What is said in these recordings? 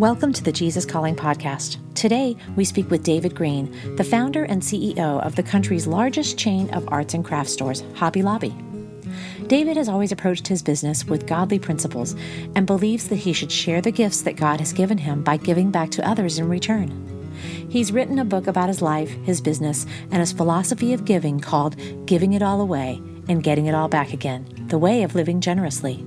Welcome to the Jesus Calling podcast. Today, we speak with David Green, the founder and CEO of the country's largest chain of arts and craft stores, Hobby Lobby. David has always approached his business with godly principles and believes that he should share the gifts that God has given him by giving back to others in return. He's written a book about his life, his business, and his philosophy of giving called Giving It All Away and Getting It All Back Again The Way of Living Generously.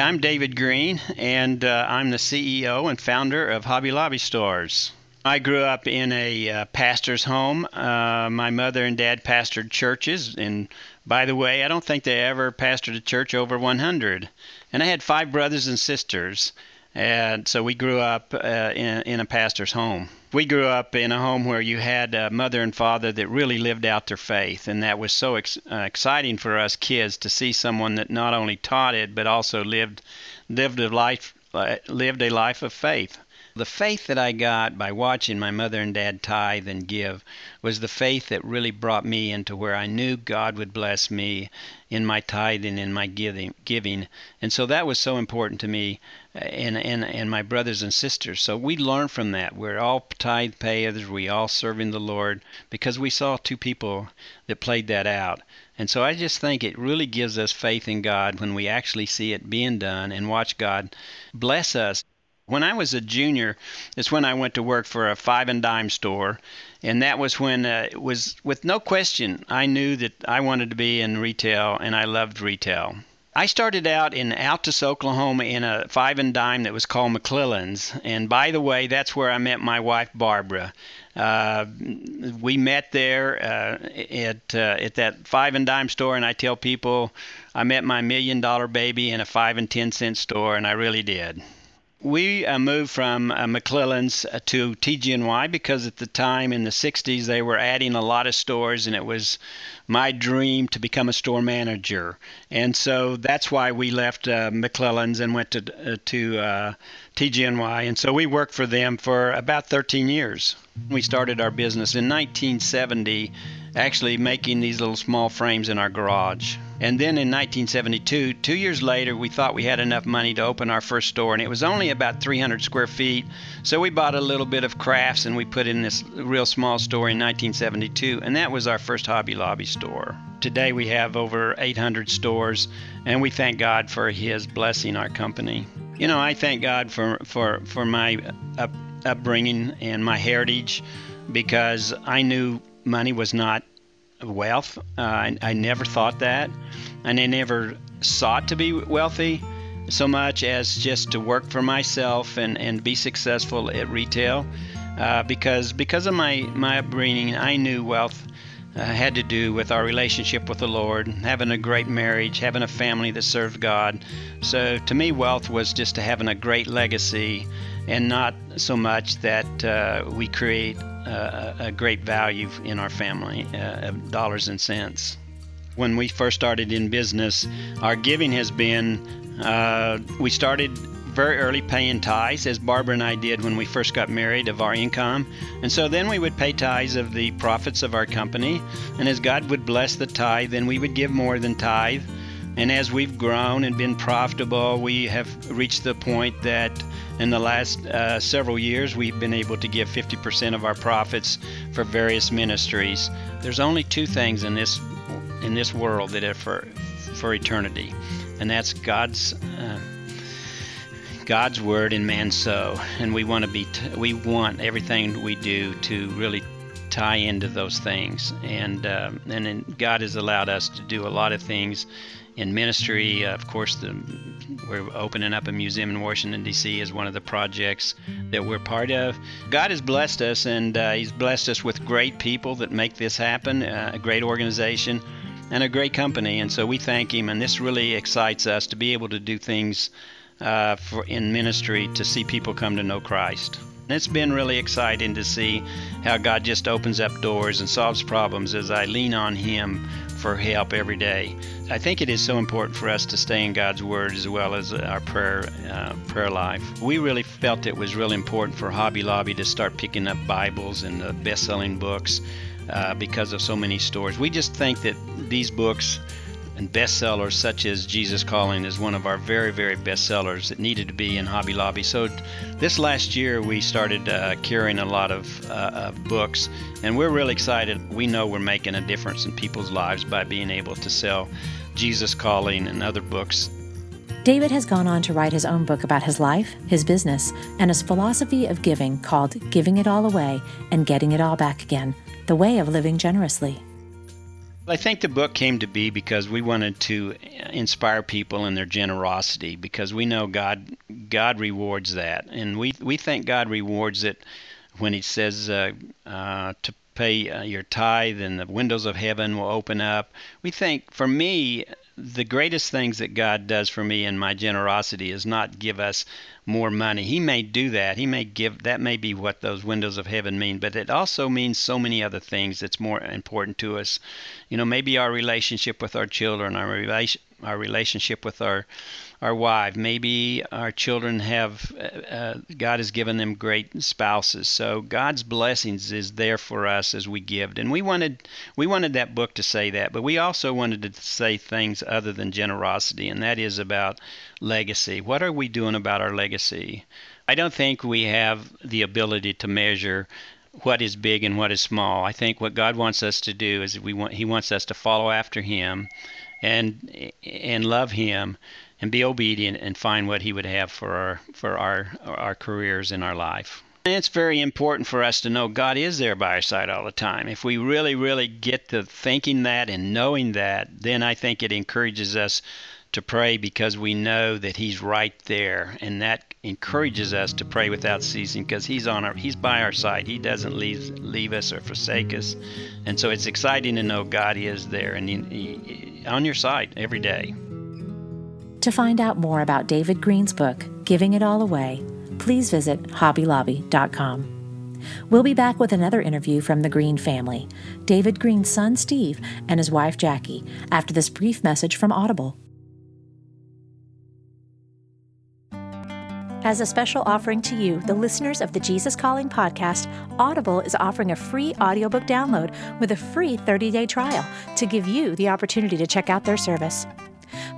I'm David Green, and uh, I'm the CEO and founder of Hobby Lobby Stores. I grew up in a uh, pastor's home. Uh, my mother and dad pastored churches, and by the way, I don't think they ever pastored a church over 100. And I had five brothers and sisters, and so we grew up uh, in, in a pastor's home we grew up in a home where you had a mother and father that really lived out their faith, and that was so ex- uh, exciting for us kids to see someone that not only taught it but also lived lived a life uh, lived a life of faith. The faith that I got by watching my mother and dad tithe and give was the faith that really brought me into where I knew God would bless me in my tithing and my giving giving. And so that was so important to me and, and, and my brothers and sisters. So we learned from that. We're all tithe payers, we all serving the Lord because we saw two people that played that out. And so I just think it really gives us faith in God when we actually see it being done and watch God bless us. When I was a junior, it's when I went to work for a five and dime store, and that was when uh, it was with no question I knew that I wanted to be in retail, and I loved retail. I started out in Altus, Oklahoma, in a five and dime that was called McClellan's, and by the way, that's where I met my wife Barbara. Uh, we met there uh, at uh, at that five and dime store, and I tell people I met my million dollar baby in a five and ten cent store, and I really did. We uh, moved from uh, McClellan's uh, to TG&Y because at the time in the 60s they were adding a lot of stores and it was my dream to become a store manager. And so that's why we left uh, McClellan's and went to, uh, to uh, TG&Y. And so we worked for them for about 13 years. We started our business in 1970 actually making these little small frames in our garage. And then in 1972, two years later, we thought we had enough money to open our first store, and it was only about 300 square feet. So we bought a little bit of crafts and we put in this real small store in 1972, and that was our first Hobby Lobby store. Today we have over 800 stores, and we thank God for His blessing our company. You know, I thank God for for for my up, upbringing and my heritage because I knew money was not wealth. Uh, I, I never thought that, and I never sought to be wealthy so much as just to work for myself and, and be successful at retail. Uh, because because of my my upbringing, I knew wealth uh, had to do with our relationship with the Lord, having a great marriage, having a family that served God. So to me, wealth was just to having a great legacy, and not so much that uh, we create a, a great value in our family uh, of dollars and cents. When we first started in business, our giving has been uh, we started very early paying tithes, as Barbara and I did when we first got married, of our income. And so then we would pay tithes of the profits of our company. And as God would bless the tithe, then we would give more than tithe. And as we've grown and been profitable, we have reached the point that in the last uh, several years we've been able to give 50% of our profits for various ministries. There's only two things in this in this world that are for for eternity, and that's God's. Uh, God's word and man's sow, and we want to be. T- we want everything we do to really tie into those things, and um, and God has allowed us to do a lot of things in ministry. Uh, of course, the, we're opening up a museum in Washington, D.C. as one of the projects that we're part of. God has blessed us, and uh, He's blessed us with great people that make this happen, uh, a great organization, and a great company. And so we thank Him, and this really excites us to be able to do things uh, for, in ministry to see people come to know Christ. And it's been really exciting to see how God just opens up doors and solves problems as I lean on Him for help every day. I think it is so important for us to stay in God's Word as well as our prayer uh, prayer life. We really felt it was really important for Hobby Lobby to start picking up Bibles and uh, best-selling books uh, because of so many stores. We just think that these books and bestsellers such as Jesus Calling is one of our very, very best sellers that needed to be in Hobby Lobby. So this last year we started uh, carrying a lot of uh, books, and we're really excited. We know we're making a difference in people's lives by being able to sell Jesus Calling and other books. David has gone on to write his own book about his life, his business, and his philosophy of giving called Giving It All Away and Getting It All Back Again The Way of Living Generously. I think the book came to be because we wanted to inspire people in their generosity because we know God God rewards that, and we we think God rewards it when He says uh, uh, to pay uh, your tithe and the windows of heaven will open up. We think, for me, the greatest things that God does for me in my generosity is not give us more money. He may do that. He may give that may be what those windows of heaven mean, but it also means so many other things that's more important to us. You know, maybe our relationship with our children, our relation our relationship with our our wife. Maybe our children have uh, uh, God has given them great spouses. So God's blessings is there for us as we give. And we wanted we wanted that book to say that, but we also wanted to say things other than generosity, and that is about legacy. What are we doing about our legacy? I don't think we have the ability to measure what is big and what is small. I think what God wants us to do is we want He wants us to follow after Him and and love Him and be obedient and find what He would have for our for our our careers in our life. And it's very important for us to know God is there by our side all the time. If we really, really get to thinking that and knowing that, then I think it encourages us to pray because we know that He's right there, and that encourages us to pray without ceasing because He's on our He's by our side. He doesn't leave leave us or forsake us, and so it's exciting to know God is there and he, he, on your side every day. To find out more about David Green's book, Giving It All Away, please visit hobbylobby.com. We'll be back with another interview from the Green family, David Green's son Steve and his wife Jackie, after this brief message from Audible. As a special offering to you, the listeners of the Jesus Calling podcast, Audible is offering a free audiobook download with a free 30 day trial to give you the opportunity to check out their service.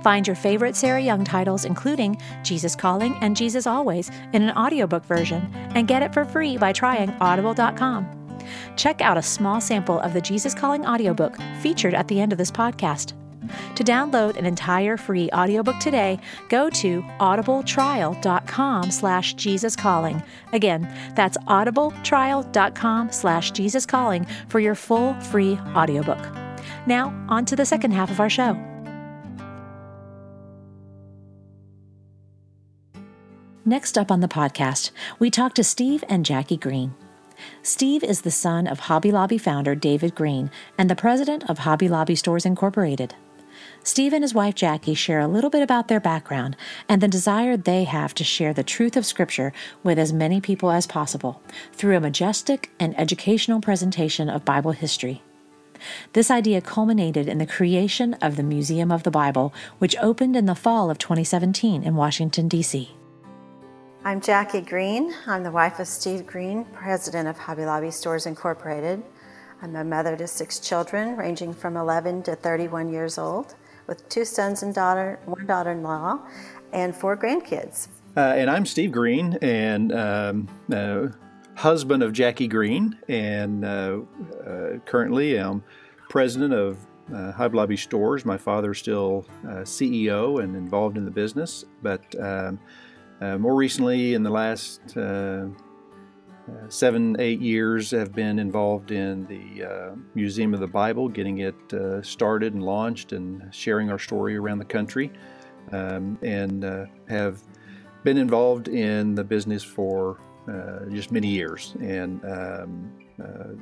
Find your favorite Sarah Young titles, including Jesus Calling and Jesus Always, in an audiobook version, and get it for free by trying audible.com. Check out a small sample of the Jesus Calling audiobook featured at the end of this podcast. To download an entire free audiobook today, go to audibletrial.com slash jesuscalling. Again, that's audibletrial.com slash jesuscalling for your full free audiobook. Now, on to the second half of our show. Next up on the podcast, we talk to Steve and Jackie Green. Steve is the son of Hobby Lobby founder David Green and the president of Hobby Lobby Stores Incorporated. Steve and his wife Jackie share a little bit about their background and the desire they have to share the truth of Scripture with as many people as possible through a majestic and educational presentation of Bible history. This idea culminated in the creation of the Museum of the Bible, which opened in the fall of 2017 in Washington, D.C. I'm Jackie Green. I'm the wife of Steve Green, president of Hobby Lobby Stores Incorporated. I'm a mother to six children, ranging from 11 to 31 years old with two sons and daughter, one daughter-in-law, and four grandkids. Uh, and I'm Steve Green, and um, uh, husband of Jackie Green, and uh, uh currently am president of uh, Hobby Lobby Stores. My father's still uh, CEO and involved in the business, but um, more recently, in the last uh, seven, eight years have been involved in the uh, Museum of the Bible, getting it uh, started and launched and sharing our story around the country, um, and uh, have been involved in the business for uh, just many years and um,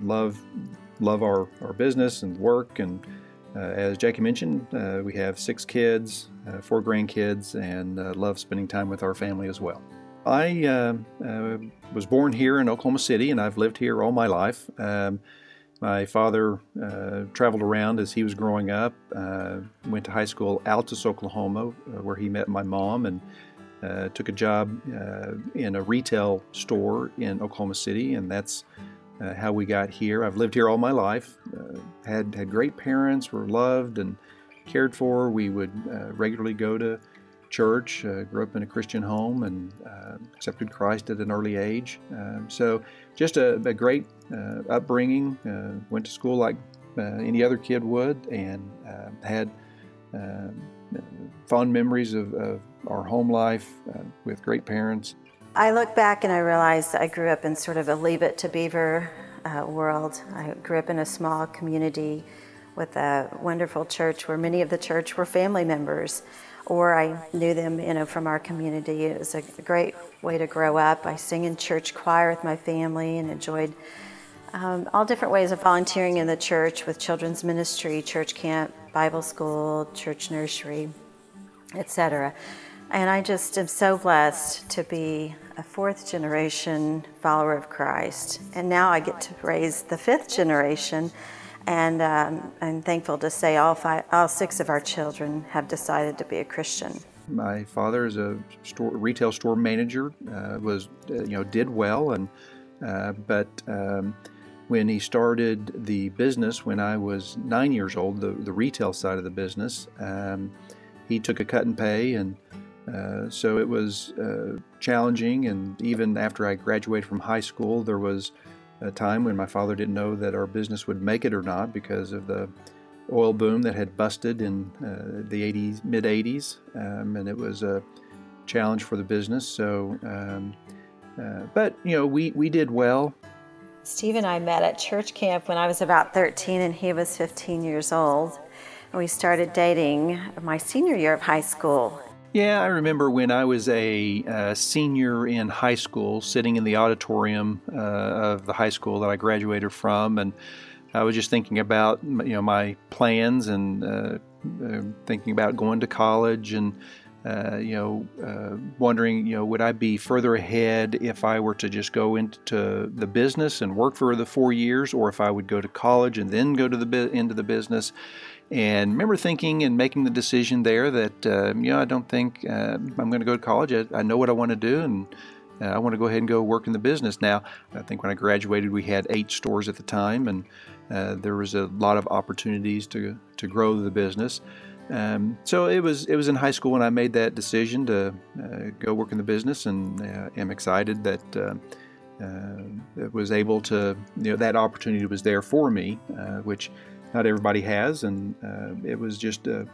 love love our, our business and work. And as Jackie mentioned, we have six kids, four grandkids, and love spending time with our family as well. I uh, uh, was born here in Oklahoma City, and I've lived here all my life. Um, my father uh, traveled around as he was growing up. Uh, went to high school Altus, Oklahoma, uh, where he met my mom, and uh, took a job in a retail store in Oklahoma City, and that's how we got here. I've lived here all my life. had had great parents, were loved, and cared for. We would uh, regularly go to church, uh, grew up in a Christian home, and uh, accepted Christ at an early age. Um, so, just a, a great uh, upbringing. Uh, went to school like uh, any other kid would, and had um, fond memories of, of, our home life with great parents. I look back and I realize I grew up in sort of a leave it to beaver world. I grew up in a small community with a wonderful church where many of the church were family members or I knew them, you know, from our community. It was a great way to grow up. I sang in church choir with my family and enjoyed um, all different ways of volunteering in the church with children's ministry, church camp, Bible school, church nursery, etc. And I just am so blessed to be a fourth generation follower of Christ. And now I get to raise the fifth generation and um, I'm thankful to say all, five, all six of our children have decided to be a Christian. My father is a store, retail store manager. Uh, was uh, you know did well, and uh, but um, when he started the business when I was nine years old, the, the retail side of the business, um, he took a cut in pay, and uh, so it was uh, challenging. And even after I graduated from high school, there was a time when my father didn't know that our business would make it or not because of the oil boom that had busted in uh, the 80s, mid 80s, um, and it was a challenge for the business. So, um, uh, but you know, we we did well. Steve and I met at church camp when I was about 13 and he was 15 years old. And we started dating my senior year of high school. Yeah, I remember when I was a uh, senior in high school, sitting in the auditorium uh, of the high school that I graduated from, and I was just thinking about you know my plans and uh, uh thinking about going to college and uh, you know uh, wondering you know would I be further ahead if I were to just go into the business and work for the four years, or if I would go to college and then go to the into the business. And remember thinking and making the decision there that, uh, you know, I don't think uh, I'm going to go to college. I, I, know what I want to do, and uh, I want to go ahead and go work in the business. Now, I think when I graduated, we had eight stores at the time, and uh, there was a lot of opportunities to, to grow the business. Um, so it was it was in high school when I made that decision to uh, go work in the business, and uh, am excited that uh, uh, was able to you know that opportunity was there for me, which not everybody has, and uh, it was just a,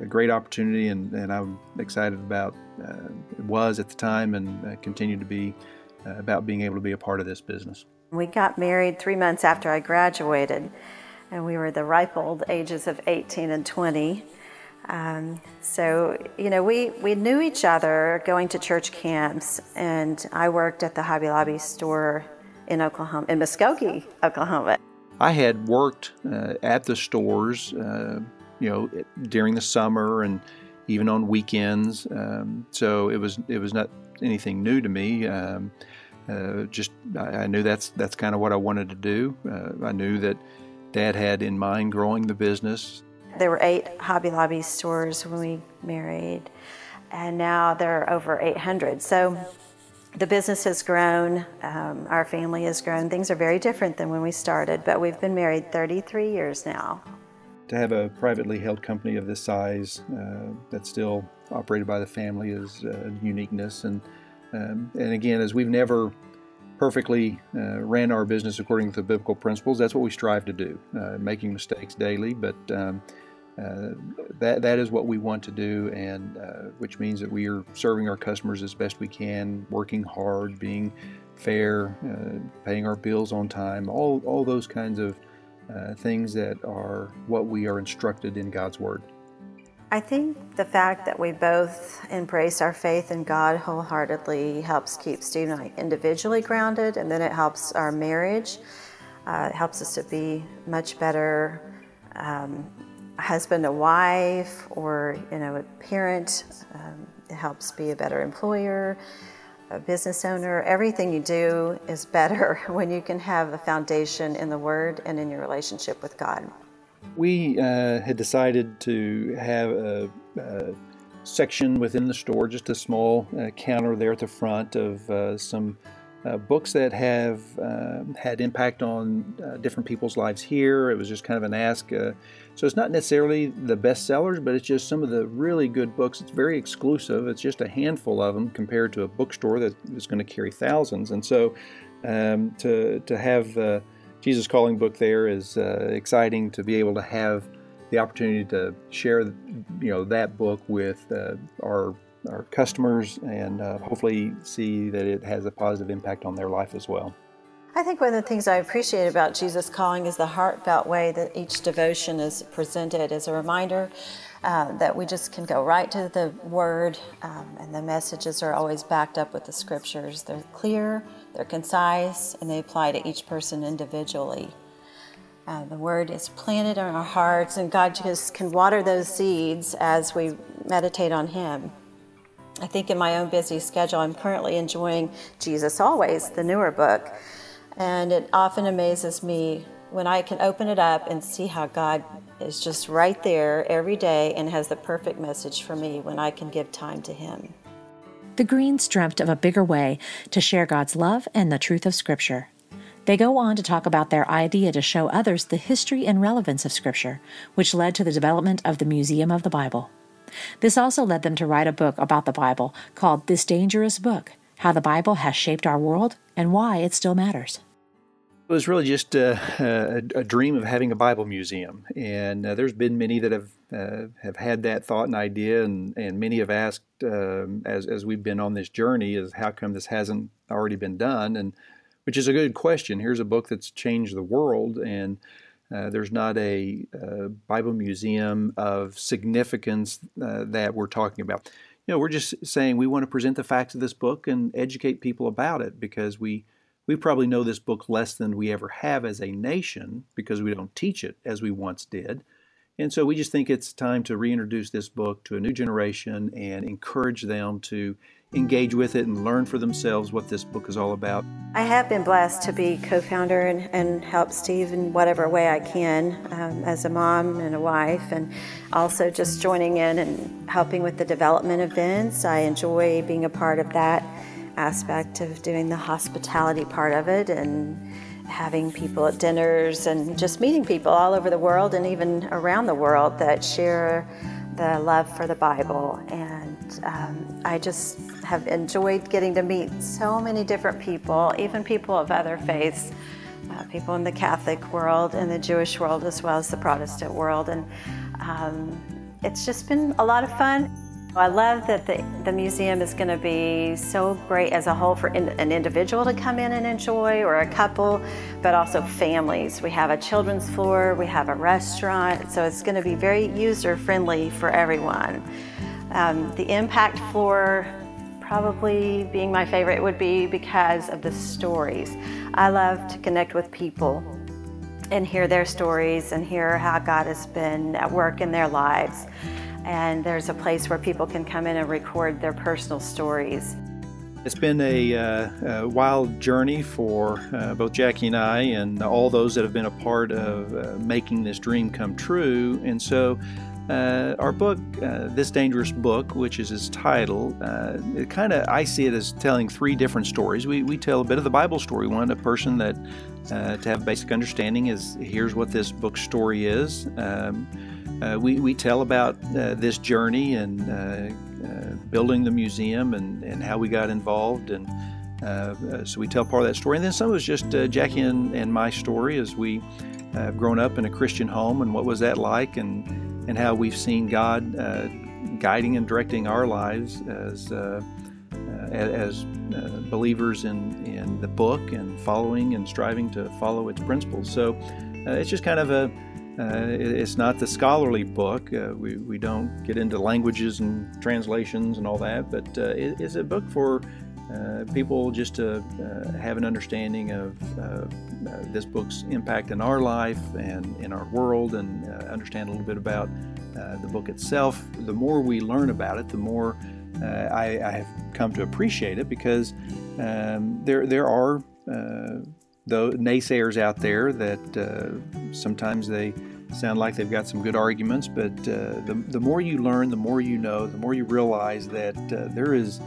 a great opportunity, and, and, I'm excited about uh, it was at the time, and uh, continue to be uh, about being able to be a part of this business. We got married three months after I graduated, and we were the ripe old ages of 18 and 20. Um, so, you know, we, we knew each other going to church camps, and I worked at the Hobby Lobby store in Oklahoma, in Muskogee, Oklahoma. I had worked uh, at the stores, uh, you know, during the summer and even on weekends. Um, so it was it was not anything new to me. Um, uh, just I, I, knew that's that's kind of what I wanted to do. Uh, I knew that Dad had in mind growing the business. There were eight Hobby Lobby stores when we married, and now there are over 800. So the business has grown, um, our family has grown. Things are very different than when we started, but we've been married 33 years now. To have a privately held company of this size uh, that's still operated by the family is uh, uniqueness. And, um, and again, as we've never perfectly uh, ran our business according to the biblical principles, that's what we strive to do, uh, making mistakes daily, but um, that that is what we want to do, and uh, which means that we are serving our customers as best we can, working hard, being fair, uh, paying our bills on time, all all those kinds of uh, things that are what we are instructed in God's Word. I think the fact that we both embrace our faith in God wholeheartedly helps keep Steve and I individually grounded, and then it helps our marriage. Uh, it helps us to be much better um, husband, a wife, or you know, a parent. Um, it helps be a better employer, a business owner. Everything you do is better when you can have a foundation in the Word and in your relationship with God. We uh, had decided to have a, a, section within the store, just a small uh, counter there at the front of uh, some uh, books that have uh, had impact on uh, different people's lives here. It was just kind of an ask. Uh, so it's not necessarily the best sellers, but it's just some of the really good books. It's very exclusive. It's just a handful of them compared to a bookstore that is going to carry thousands. And so um, to, to have uh, Jesus Calling book there is uh, exciting to be able to have the opportunity to share you know that book with our our customers and uh, hopefully see that it has a positive impact on their life as well. I think one of the things I appreciate about Jesus Calling is the heartfelt way that each devotion is presented as a reminder uh, that we just can go right to the Word, um, and the messages are always backed up with the Scriptures. They're clear, they're concise, and they apply to each person individually. Uh, the Word is planted in our hearts, and God just can water those seeds as we meditate on Him. I think in my own busy schedule, I'm currently enjoying Jesus Always, the newer book. And it often amazes me when I can open it up and see how God is just right there every day and has the perfect message for me when I can give time to Him. The Greens dreamt of a bigger way to share God's love and the truth of Scripture. They go on to talk about their idea to show others the history and relevance of Scripture, which led to the development of the Museum of the Bible. This also led them to write a book about the Bible called This Dangerous Book How the Bible Has Shaped Our World and Why It Still Matters. It was really just a, a, a dream of having a Bible museum, and uh, there's been many that have uh, have had that thought and idea, and, and many have asked um, as as we've been on this journey, is how come this hasn't already been done? And which is a good question. Here's a book that's changed the world, and uh, there's not a uh, Bible museum of significance uh, that we're talking about. You know, we're just saying we want to present the facts of this book and educate people about it because we we probably know this book less than we ever have as a nation because we don't teach it as we once did. And so we just think it's time to reintroduce this book to a new generation and encourage them to engage with it and learn for themselves what this book is all about. I have been blessed to be co founder and, and, help Steve in whatever way I can um, as a mom and a wife, and also just joining in and helping with the development events. I enjoy being a part of that aspect of doing the hospitality part of it and having people at dinners and just meeting people all over the world and even around the world that share the love for the Bible. And um, I just have enjoyed getting to meet so many different people, even people of other faiths, uh, people in the Catholic world, in the Jewish world, as well as the Protestant world. And um, it's just been a lot of fun. I love that the, the museum is going to be so great as a whole for in, an individual to come in and enjoy or a couple, but also families. We have a children's floor, we have a restaurant, so it's going to be very user friendly for everyone. Um, the impact floor probably being my favorite would be because of the stories. I love to connect with people and hear their stories and hear how God has been at work in their lives and there's a place where people can come in and record their personal stories. It's been a, uh, a wild journey for uh, both Jackie and I, and all those that have been a part of uh, making this dream come true. And so, uh, our book, uh, This Dangerous Book, which is its title, uh, it kind of, I see it as telling three different stories. We, we tell a bit of the Bible story. One, a person that, to have basic understanding, is here's what this book story is. Um, uh, we, we tell about uh, this journey and uh, uh, building the museum and, and how we got involved. And uh, so we tell part of that story. And then some of it's just Jackie and, and my story as we have grown up in a Christian home and what was that like and, and how we've seen God guiding and directing our lives as, as believers in, in the book and following and striving to follow its principles. So it's just kind of a uh, it's not the scholarly book. Uh, we, we don't get into languages and translations and all that, but uh, it, it's a book for uh, people just to uh, have an understanding of uh, this book's impact in our life and in our world and understand a little bit about the book itself. The more we learn about it, the more I, I, have come to appreciate it because um, there, there are the naysayers out there that uh, sometimes they sound like they've got some good arguments, but uh, the, the more you learn, the more you know, the more you realize that uh, there is uh,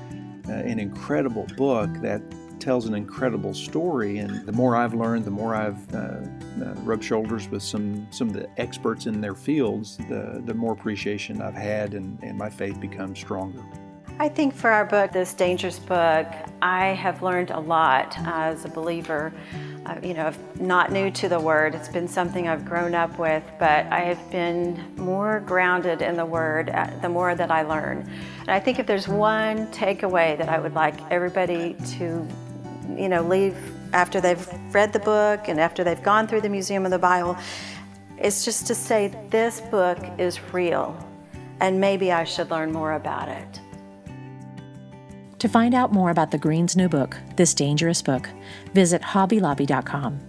an incredible book that tells an incredible story. And the more I've learned, the more I've uh, uh, rubbed shoulders with some, some of the experts in their fields, the, the more appreciation I've had, and, and my faith becomes stronger. I think for our book, this dangerous book, I have learned a lot as a believer. Uh, you know, not new to the Word. It's been something I've grown up with, but I have been more grounded in the Word uh, the more that I learn. And I think if there's one takeaway that I would like everybody to, you know, leave after they've read the book and after they've gone through the Museum of the Bible, it's just to say this book is real and maybe I should learn more about it. To find out more about the Green's new book, This Dangerous Book, visit hobbylobby.com.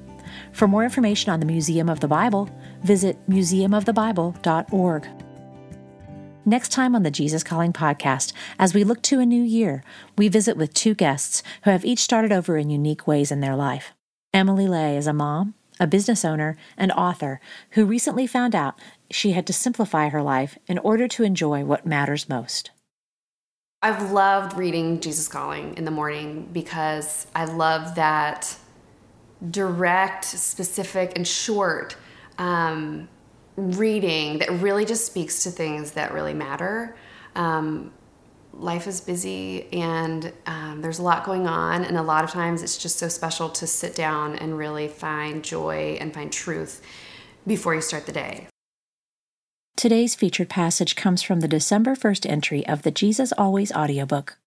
For more information on the Museum of the Bible, visit museumofthebible.org. Next time on the Jesus Calling podcast, as we look to a new year, we visit with two guests who have each started over in unique ways in their life. Emily Ley is a mom, a business owner, and author who recently found out she had to simplify her life in order to enjoy what matters most. I've loved reading Jesus Calling in the morning because I love that direct, specific, and short um, reading that really just speaks to things that really matter. Um, life is busy and um, there's a lot going on, and a lot of times it's just so special to sit down and really find joy and find truth before you start the day. Today's featured passage comes from the December 1st entry of the Jesus Always audiobook.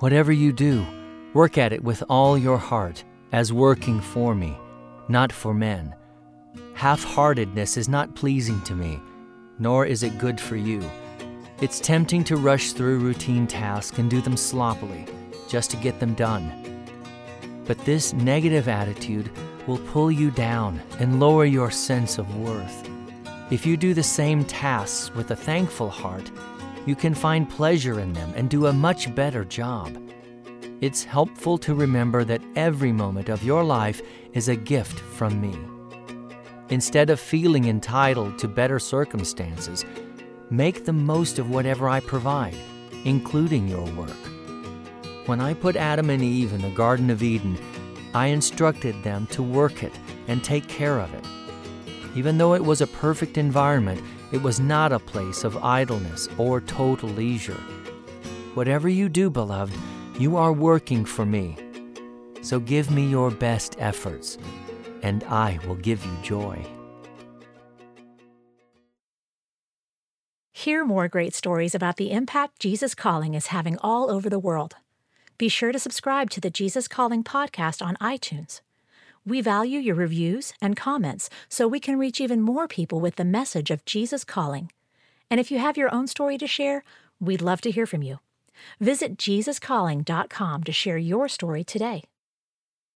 Whatever you do, work at it with all your heart, as working for me, not for men. Half heartedness is not pleasing to me, nor is it good for you. It's tempting to rush through routine tasks and do them sloppily, just to get them done. But this negative attitude will pull you down and lower your sense of worth. If you do the same tasks with a thankful heart, you can find pleasure in them and do a much better job. It's helpful to remember that every moment of your life is a gift from me. Instead of feeling entitled to better circumstances, make the most of whatever I provide, including your work. When I put Adam and Eve in the Garden of Eden, I instructed them to work it and take care of it. Even though it was a perfect environment, it was not a place of idleness or total leisure. Whatever you do, beloved, you are working for me. So give me your best efforts, and I will give you joy. Hear more great stories about the impact Jesus Calling is having all over the world. Be sure to subscribe to the Jesus Calling podcast on iTunes. We value your reviews and comments so we can reach even more people with the message of Jesus calling. And if you have your own story to share, we'd love to hear from you. Visit JesusCalling.com to share your story today.